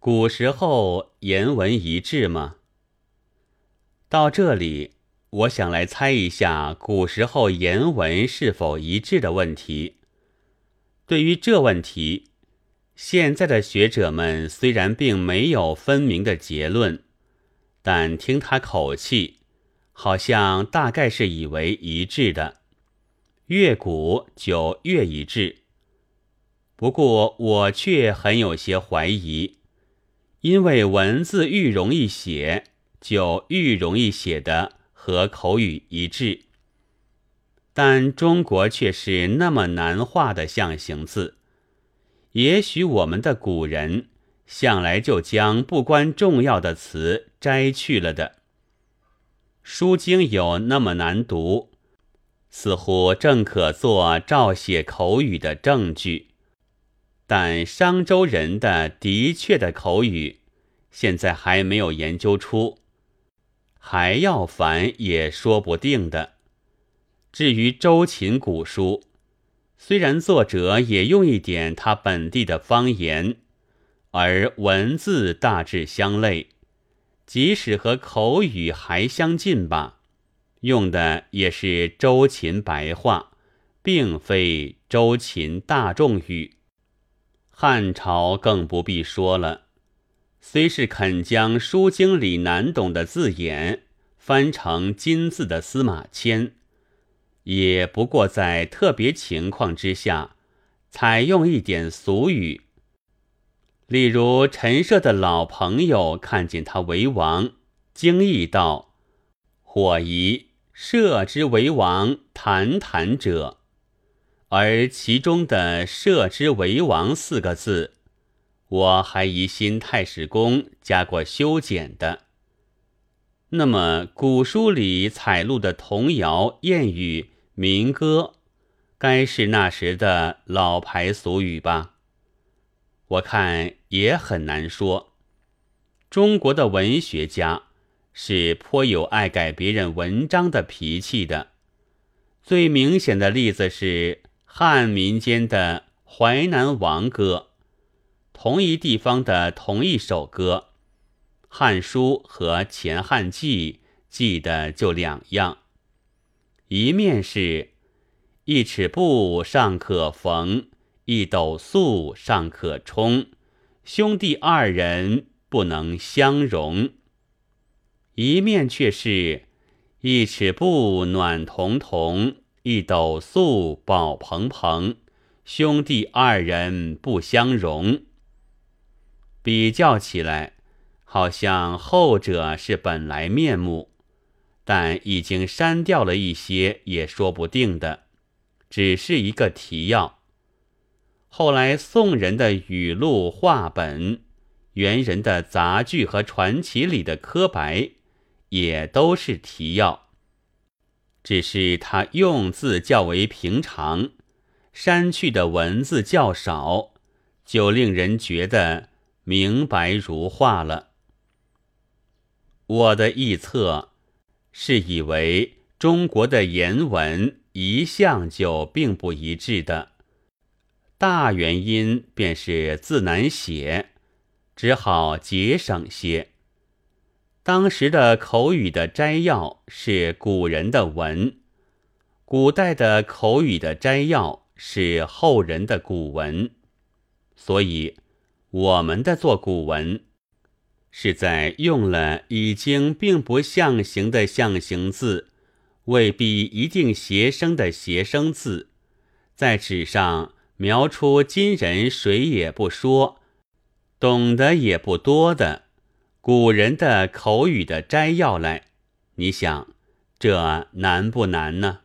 古时候言文一致吗？到这里，我想来猜一下古时候言文是否一致的问题。对于这问题，现在的学者们虽然并没有分明的结论，但听他口气，好像大概是以为一致的，越古就越一致。不过我却很有些怀疑。因为文字愈容易写，就愈容易写的和口语一致。但中国却是那么难画的象形字，也许我们的古人向来就将不关重要的词摘去了的。《书经》有那么难读，似乎正可做照写口语的证据。但商周人的的确的口语，现在还没有研究出，还要烦也说不定的。至于周秦古书，虽然作者也用一点他本地的方言，而文字大致相类，即使和口语还相近吧，用的也是周秦白话，并非周秦大众语。汉朝更不必说了，虽是肯将《书经》里难懂的字眼翻成金字的司马迁，也不过在特别情况之下，采用一点俗语。例如陈涉的老朋友看见他为王，惊异道：“火疑涉之为王，谈谈者。”而其中的“设之为王”四个字，我还疑心太史公加过修剪的。那么古书里采录的童谣、谚语、民歌，该是那时的老牌俗语吧？我看也很难说。中国的文学家是颇有爱改别人文章的脾气的。最明显的例子是。汉民间的《淮南王歌》，同一地方的同一首歌，《汉书》和《前汉记》记的就两样。一面是“一尺布尚可缝，一斗粟尚可充，兄弟二人不能相容”，一面却是“一尺布暖彤彤”。一斗粟宝蓬蓬，兄弟二人不相容。比较起来，好像后者是本来面目，但已经删掉了一些，也说不定的，只是一个提要。后来宋人的语录话本，元人的杂剧和传奇里的刻白，也都是提要。只是他用字较为平常，删去的文字较少，就令人觉得明白如画了。我的臆测是以为中国的言文一向就并不一致的，大原因便是字难写，只好节省些。当时的口语的摘要是古人的文，古代的口语的摘要是后人的古文，所以我们的做古文是在用了已经并不象形的象形字，未必一定谐声的谐声字，在纸上描出今人谁也不说，懂得也不多的。古人的口语的摘要来，你想，这难不难呢？